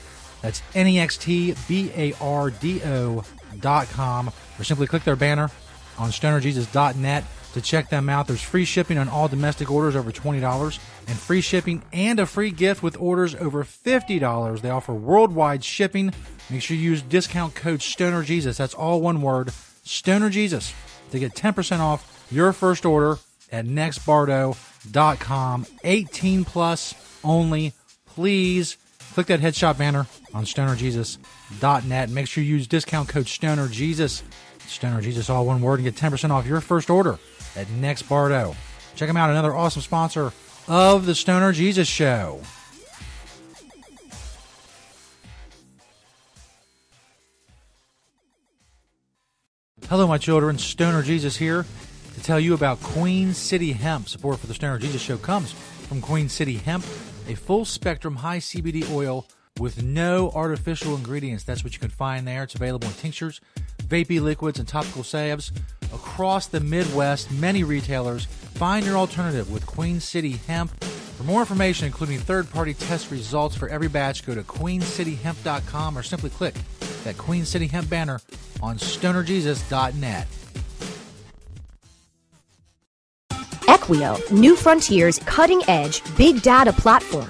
Speaker 2: that's n-e-x-t-b-a-r-d-o dot com or simply click their banner on stonerjesus.net to check them out. There's free shipping on all domestic orders over $20 and free shipping and a free gift with orders over $50. They offer worldwide shipping. Make sure you use discount code STONERJesus. That's all one word, STONERJesus, to get 10% off your first order at nextbardo.com. 18 plus only. Please click that headshot banner on stonerjesus.net. Make sure you use discount code STONERJesus. Stoner Jesus, all one word, and get 10% off your first order at Next Bardo. Check them out, another awesome sponsor of the Stoner Jesus Show. Hello, my children. Stoner Jesus here to tell you about Queen City Hemp. Support for the Stoner Jesus Show comes from Queen City Hemp, a full spectrum high CBD oil with no artificial ingredients. That's what you can find there. It's available in tinctures, vapey liquids, and topical salves across the Midwest. Many retailers find your alternative with Queen City Hemp. For more information, including third party test results for every batch, go to queencityhemp.com or simply click that Queen City Hemp banner on stonerjesus.net.
Speaker 13: Equio, New Frontier's cutting edge big data platform,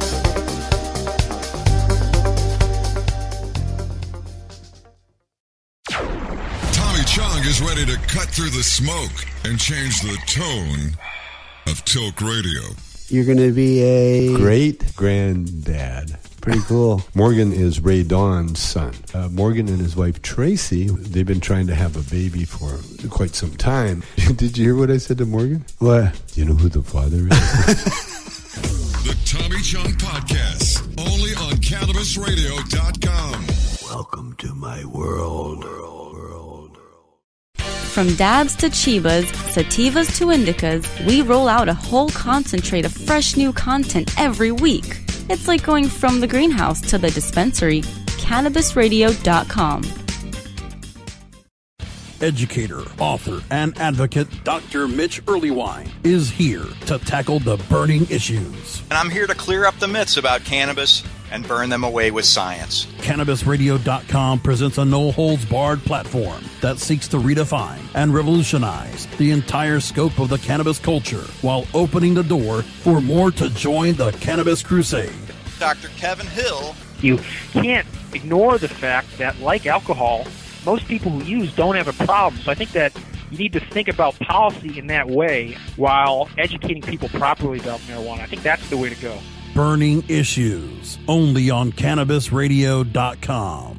Speaker 14: Tommy is ready to cut through the smoke and change the tone of Tilk Radio.
Speaker 15: You're going to be a
Speaker 16: great granddad.
Speaker 15: Pretty cool.
Speaker 16: Morgan is Rae Dawn's son. Uh, Morgan and his wife Tracy, they've been trying to have a baby for quite some time. Did you hear what I said to Morgan?
Speaker 15: What?
Speaker 16: Do you know who the father is?
Speaker 14: The Tommy Chong Podcast, only on CannabisRadio.com.
Speaker 15: Welcome to my world.
Speaker 8: From dabs to chivas, sativas to indicas, we roll out a whole concentrate of fresh new content every week. It's like going from the greenhouse to the dispensary. CannabisRadio.com.
Speaker 1: Educator, author, and advocate Dr. Mitch Earleywine is here to tackle the burning issues.
Speaker 17: And I'm here to clear up the myths about cannabis and burn them away with science.
Speaker 1: CannabisRadio.com presents a no holds barred platform that seeks to redefine and revolutionize the entire scope of the cannabis culture while opening the door for more to join the cannabis crusade.
Speaker 17: Dr. Kevin Hill.
Speaker 18: You can't ignore the fact that, like alcohol, most people who use don't have a problem. So I think that you need to think about policy in that way while educating people properly about marijuana. I think that's the way to go.
Speaker 1: Burning Issues, only on CannabisRadio.com.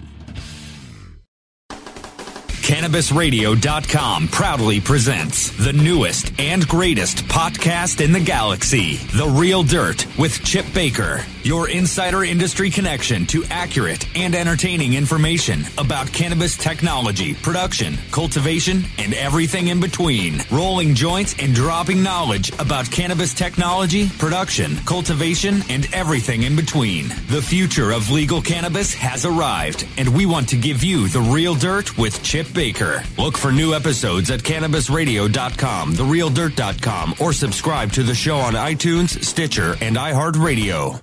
Speaker 19: CannabisRadio.com proudly presents the newest and greatest podcast in the galaxy, The Real Dirt with Chip Baker, your insider industry connection to accurate and entertaining information about cannabis technology, production, cultivation, and everything in between. Rolling joints and dropping knowledge about cannabis technology, production, cultivation, and everything in between. The future of legal cannabis has arrived, and we want to give you the real dirt with Chip Baker. Look for new episodes at cannabisradio.com, therealdirt.com, or subscribe to the show on iTunes, Stitcher, and iHeartRadio.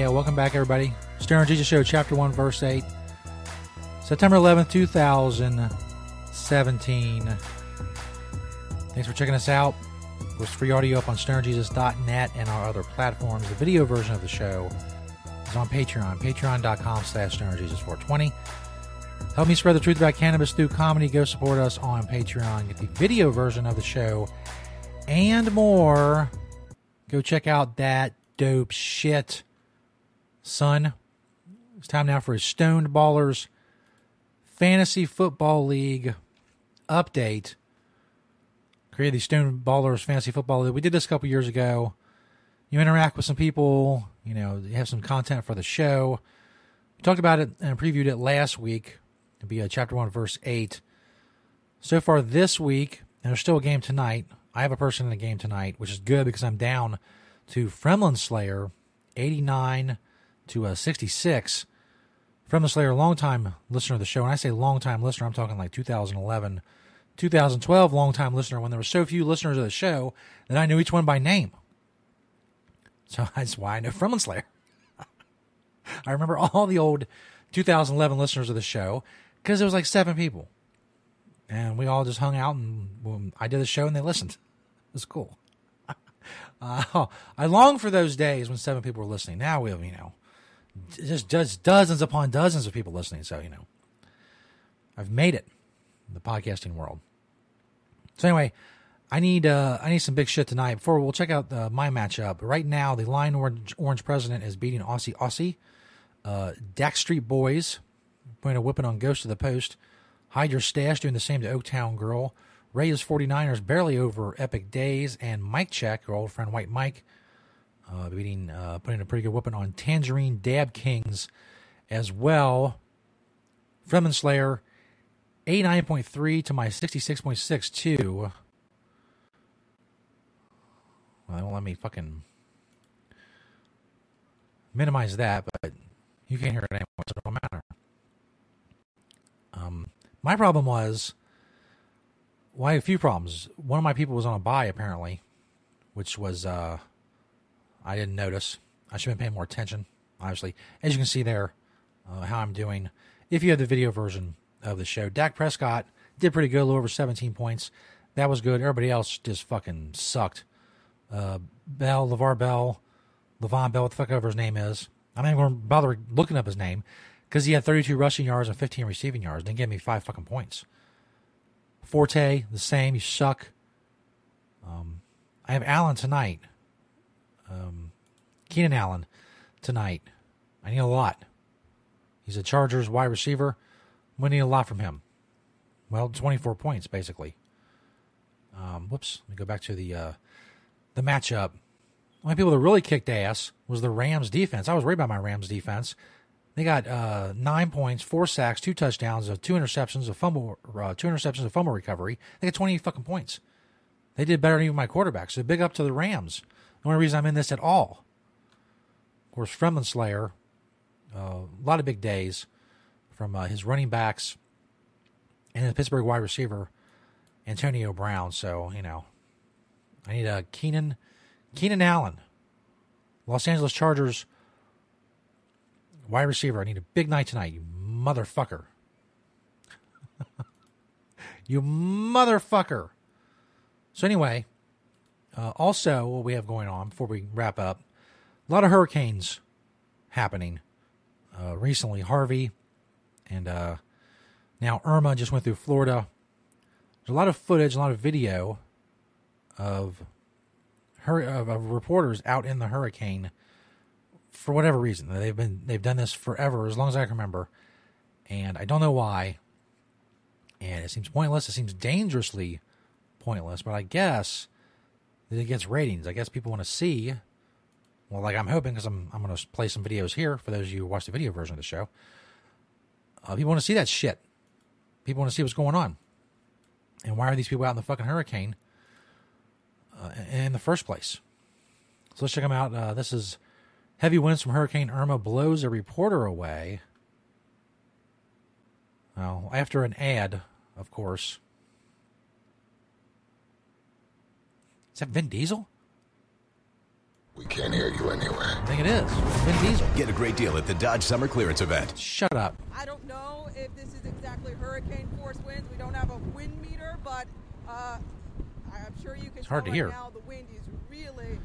Speaker 2: Yeah, welcome back, everybody. Stoner Jesus Show, Chapter 1, Verse 8. September 11th, 2017. Thanks for checking us out. There's free audio up on stonerjesus.net and our other platforms. The video version of the show is on Patreon, patreon.com slash stonerjesus420. Help me spread the truth about cannabis through comedy. Go support us on Patreon. Get the video version of the show and more. Go check out that dope shit son. It's time now for a Stoned Ballers Fantasy Football League update. Created the Stoned Ballers Fantasy Football League. We did this a couple years ago. You interact with some people, you know, you have some content for the show. We talked about it and previewed it last week. It'll be a chapter one, verse eight. So far this week, and there's still a game tonight. I have a person in the game tonight, which is good because I'm down to Fremlin Slayer, 89 to uh, 66. From the Slayer, longtime listener of the show. And I say longtime listener, I'm talking like 2011, 2012, longtime listener when there were so few listeners of the show that I knew each one by name. So that's why I know Fremlin Slayer. I remember all the old 2011 listeners of the show because there was like seven people. And we all just hung out and I did the show and they listened. It was cool. Uh, I long for those days when seven people were listening. Now we have, you know, just, just dozens upon dozens of people listening. So, you know, I've made it in the podcasting world. So anyway, I need uh, I need some big shit tonight. Before we'll check out uh, my matchup. Right now, the Lion Orange, Orange President is beating Aussie Aussie. Uh, Dak Street Boys putting a whipping on Ghost of the Post. Hide Your Stash doing the same to Oaktown Girl. Ray is 49ers barely over Epic Days. And Mike Check, our old friend White Mike, uh, beating, uh, putting a pretty good weapon on Tangerine Dab Kings as well. Fremen Slayer, 89.3 to my 66.62. Well, they won't let me fucking minimize that, but you can't hear it anyway, so it don't matter. Um, my problem was, well, I had a few problems. One of my people was on a buy apparently, which was uh, I didn't notice. I should have been paying more attention. Obviously, as you can see there, uh, how I'm doing. If you have the video version of the show. Dak Prescott did pretty good, a little over 17 points. That was good. Everybody else just fucking sucked. Uh, Bell, LeVar Bell, Levon Bell, what the fuck ever his name is. I'm not even going to bother looking up his name because he had 32 rushing yards and 15 receiving yards. Didn't give me five fucking points. Forte, the same. You suck. Um, I have Allen tonight. Um, Keenan Allen tonight. I need a lot. He's a Chargers wide receiver. We need a lot from him. Well, 24 points basically. Um, whoops. Let me go back to the uh, the matchup. The only people that really kicked ass was the Rams defense. I was worried about my Rams defense. They got uh, nine points, four sacks, two touchdowns, uh, two interceptions, a fumble, uh, two interceptions, a fumble recovery. They got 28 fucking points. They did better than even my quarterback. So big up to the Rams. The only reason I'm in this at all. Of course, Fremlin Slayer, uh, a lot of big days from uh, his running backs and the Pittsburgh wide receiver, Antonio Brown. So, you know, I need a Keenan, Keenan Allen, Los Angeles Chargers wide receiver. I need a big night tonight, you motherfucker. you motherfucker. So, anyway, uh, also, what we have going on before we wrap up a lot of hurricanes happening uh, recently. Harvey and uh, now Irma just went through Florida. There's a lot of footage, a lot of video of her of, of reporters out in the hurricane for whatever reason. They've been they've done this forever, as long as I can remember, and I don't know why. And it seems pointless. It seems dangerously pointless. But I guess it gets ratings. I guess people want to see. Well, like I'm hoping, because I'm I'm going to play some videos here for those of you who watch the video version of the show. Uh, people want to see that shit. People want to see what's going on. And why are these people out in the fucking hurricane uh, in the first place? So let's check them out. Uh, this is heavy winds from Hurricane Irma blows a reporter away. Well, after an ad, of course. That Vin Diesel?
Speaker 20: We can't hear you anywhere.
Speaker 2: I think it is. Vin Diesel.
Speaker 20: Get a great deal at the Dodge Summer Clearance Event.
Speaker 2: Shut up.
Speaker 21: I don't know if this is exactly hurricane force winds. We don't have a wind meter, but uh, I'm sure you can
Speaker 2: It's hard
Speaker 21: tell
Speaker 2: to hear.
Speaker 21: now the wind is really,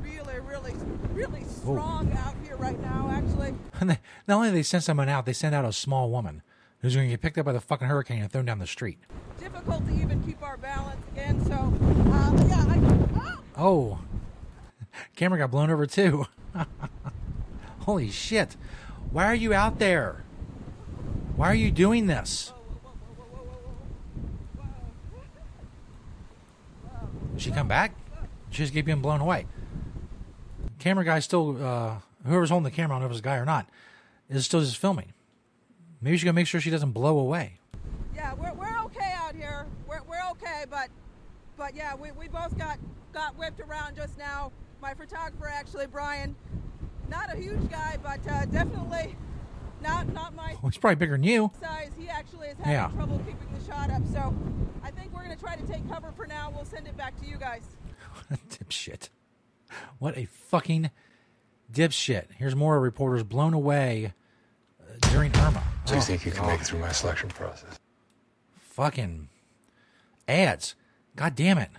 Speaker 21: really, really, really strong out here right now, actually.
Speaker 2: And they, not only do they send someone out, they send out a small woman who's going to get picked up by the fucking hurricane and thrown down the street.
Speaker 21: Difficult to even keep our balance again, so uh, yeah, I, oh,
Speaker 2: Oh, camera got blown over too. Holy shit. Why are you out there? Why are you doing this? Did she come back? She just keep being blown away. Camera guy still, uh, whoever's holding the camera, I don't know if it's a guy or not, is still just filming. Maybe she's gonna make sure she doesn't blow away.
Speaker 21: yeah, we're, we're okay out here. We're, we're okay, but but yeah, we, we both got got whipped around just now. My photographer, actually, Brian, not a huge guy, but uh, definitely not not my
Speaker 2: Well, he's probably bigger than you.
Speaker 21: size. He actually is having
Speaker 2: Yeah.
Speaker 21: trouble keeping the shot up. So I think we're gonna try to take cover for now. We'll send it back to you guys.
Speaker 2: dipshit. What a fucking dipshit. Here's more reporters blown away during Irma.
Speaker 22: Do you
Speaker 2: Oh,
Speaker 22: think you can
Speaker 2: God.
Speaker 22: make it through my selection process?
Speaker 2: Fucking ads. God damn it.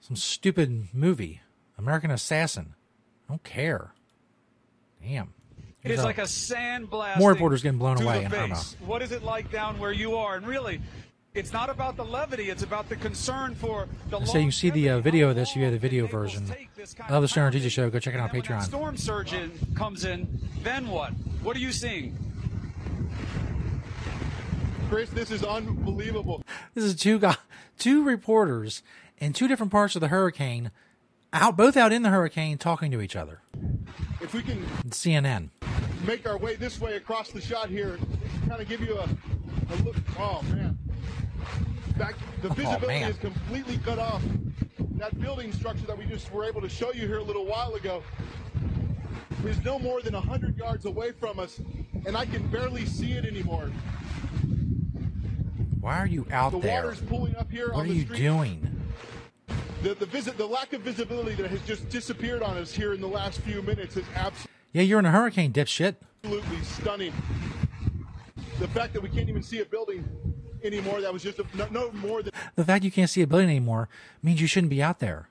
Speaker 2: Some stupid movie. American Assassin. I don't care. Damn.
Speaker 23: It
Speaker 2: Here's
Speaker 23: is
Speaker 2: a-
Speaker 23: like a sand
Speaker 2: More reporters getting blown away in Irma.
Speaker 23: What is it like down where you are? And really, it's not about the levity; it's about the concern for the
Speaker 2: So you can see the uh, video of this. You have the video version of the Stoner DJ Show. Go check it out on
Speaker 23: When
Speaker 2: Patreon.
Speaker 23: storm surge in, comes in. Then what? What are you seeing?
Speaker 24: Chris, this is unbelievable.
Speaker 2: This is two guys, two reporters in two different parts of the hurricane, out both out in the hurricane talking to each other.
Speaker 24: If we can
Speaker 2: CNN.
Speaker 24: make our way this way across the shot here, kind of give you a, a look. Oh man, Back, the
Speaker 2: Oh,
Speaker 24: visibility
Speaker 2: man.
Speaker 24: is completely cut off. That building structure that we just were able to show you here a little while ago is no more than hundred yards away from us, and I can barely see it anymore.
Speaker 2: Why are you out
Speaker 24: the
Speaker 2: there?
Speaker 24: water's pulling up here
Speaker 2: What
Speaker 24: on
Speaker 2: are
Speaker 24: the
Speaker 2: you
Speaker 24: street.
Speaker 2: doing?
Speaker 24: The the visit, the lack of visibility that has just disappeared on us here in the last few minutes is absolutely.
Speaker 2: Yeah, you're in a hurricane, dipshit.
Speaker 24: absolutely stunning. the fact that we can't even see a building anymore, that was just a, no, no more than
Speaker 2: The fact you can't see a building anymore means you shouldn't be out there.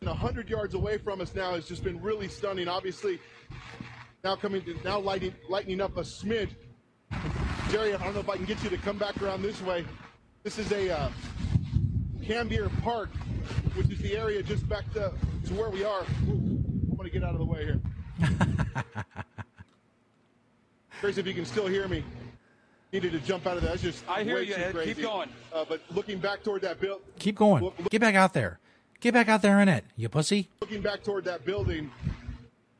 Speaker 24: 100 yards away from us now has just been really stunning. Obviously, now coming to, now lighting, lightening up a smidge. Jerry, I don't know if I can get you to come back around this way. This is a uh, Cambier Park, which is the area just back to, to where we are. I'm going to get out of the way here. Curious if you can still hear me. Needed to jump out of that. That's just
Speaker 23: I hear
Speaker 24: way
Speaker 23: you,
Speaker 24: too
Speaker 23: Ed. Keep
Speaker 24: crazy.
Speaker 23: going.
Speaker 24: Uh, but looking back toward that build,
Speaker 2: Keep going. Get back out there. Get back out there in it, you pussy.
Speaker 24: looking back toward that building,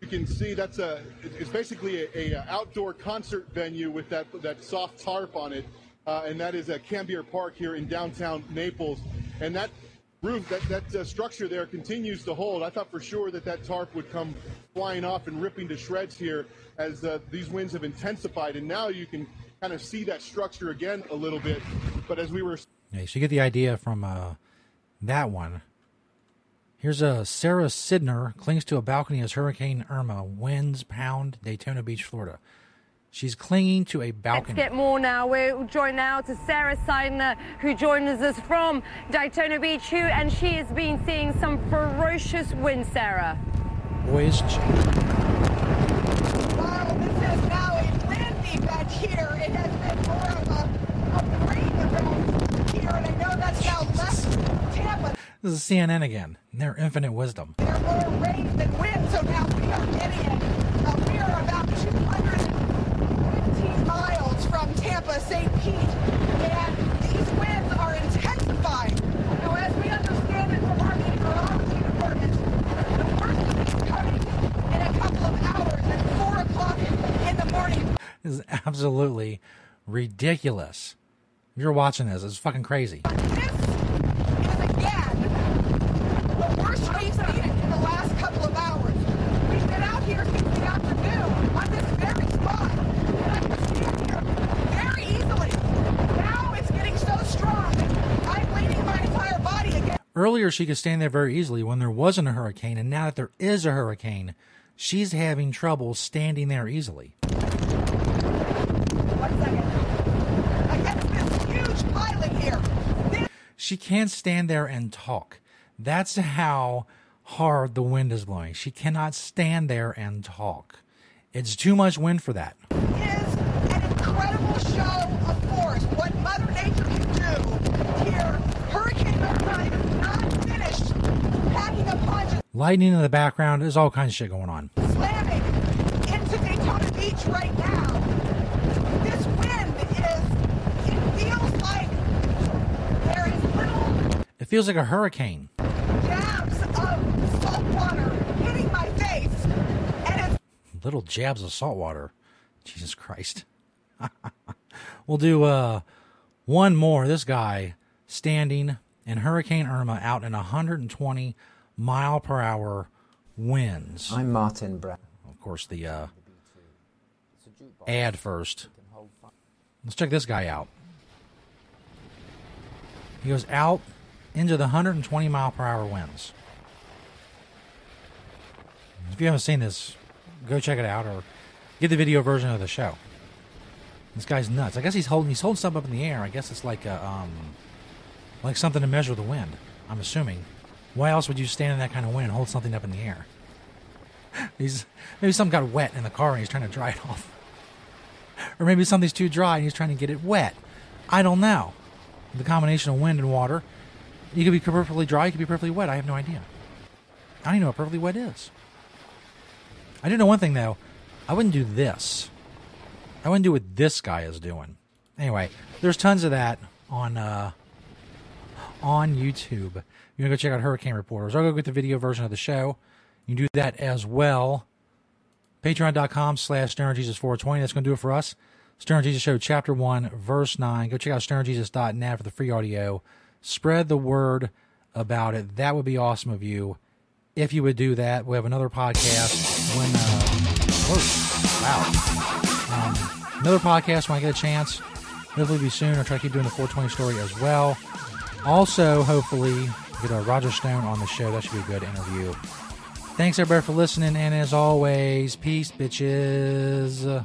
Speaker 24: you can see that's a it's basically a, a outdoor concert venue with that that soft tarp on it, uh, and that is a Cambier Park here in downtown Naples, and that roof that that uh, structure there continues to hold. I thought for sure that that tarp would come flying off and ripping to shreds here as uh, these winds have intensified, and now you can kind of see that structure again a little bit. But as we were
Speaker 2: Yeah, so you get the idea from uh, that one. Here's a Sarah Sidner clings to a balcony as Hurricane Irma winds pound Daytona Beach, Florida. She's clinging to a balcony.
Speaker 22: Let's
Speaker 2: balcony.
Speaker 22: get more now. We're joined now to Sarah Sidner, who joins us from Daytona Beach, who and she has been seeing some ferocious wind, Sarah.
Speaker 2: Boys,
Speaker 25: Wow, this is now a land event here. It has been more of a, a rain event here, and I know that's now left Tampa.
Speaker 2: This is CNN again. Their infinite wisdom.
Speaker 25: There more rain than wind, so now we are getting it. Uh, we are about 215 miles from Tampa, St. Pete, and these winds are intensifying. Now, as we understand it from our meteorology department, the worst of is coming in a couple of hours at 4 o'clock in the morning.
Speaker 2: This is absolutely ridiculous. If you're watching this, it's fucking crazy.
Speaker 25: the worst we've seen it in the last couple of hours. We've been out here since the afternoon on this very spot, and I can stand here very easily. Now it's getting so strong, I'm leaning my entire body against.
Speaker 2: Earlier, she could stand there very easily when there wasn't a hurricane, and now that there is a hurricane, she's having trouble standing there easily.
Speaker 25: against this huge pilot here.
Speaker 2: She can't stand there and talk. That's how hard the wind is blowing. She cannot stand there and talk. It's too much wind for that.
Speaker 25: It is an Incredible show of force. What Mother Nature can do here. Hurricane Irma is not finished packing a punch
Speaker 2: Lightning in the background, there's all kinds of shit going on.
Speaker 25: slamming into Daytona Beach right now. This wind is, it feels like there is little
Speaker 2: It feels like a hurricane.
Speaker 25: jabs of salt water hitting my face. And it's
Speaker 2: Little jabs of salt water. Jesus Christ. we'll do uh, one more. This guy standing in Hurricane Irma out in 120 mile per hour winds.
Speaker 26: I'm Martin Brown.
Speaker 2: Of course, the uh, ad first. Let's check this guy out. He goes out into the 120 mile per hour winds. If you haven't seen this, go check it out or get the video version of the show. This guy's nuts. I guess he's holding he's holding something up in the air. I guess it's like a, um like something to measure the wind. I'm assuming. Why else would you stand in that kind of wind and hold something up in the air? He's maybe something got wet in the car and he's trying to dry it off. Or maybe something's too dry and he's trying to get it wet. I don't know. The combination of wind and water. You could be perfectly dry, you could be perfectly wet. I have no idea. I don't even know what perfectly wet is. I do know one thing though. I wouldn't do this. I wouldn't do what this guy is doing. Anyway, there's tons of that on uh, on YouTube. You go check out Hurricane Reporters. I'll go get the video version of the show. You can do that as well. Patreon.com slash StonerJesus420. That's going to do it for us. Stoner Jesus Show, Chapter 1, Verse 9. Go check out stonerjesus.net for the free audio. Spread the word about it. That would be awesome of you if you would do that. We have another podcast when, uh, whoa, wow. Um, another podcast when I get a chance. Hopefully be soon. I'll try to keep doing the 420 story as well. Also, hopefully, get a Roger Stone on the show. That should be a good interview. Thanks everybody for listening, and as always, peace, bitches.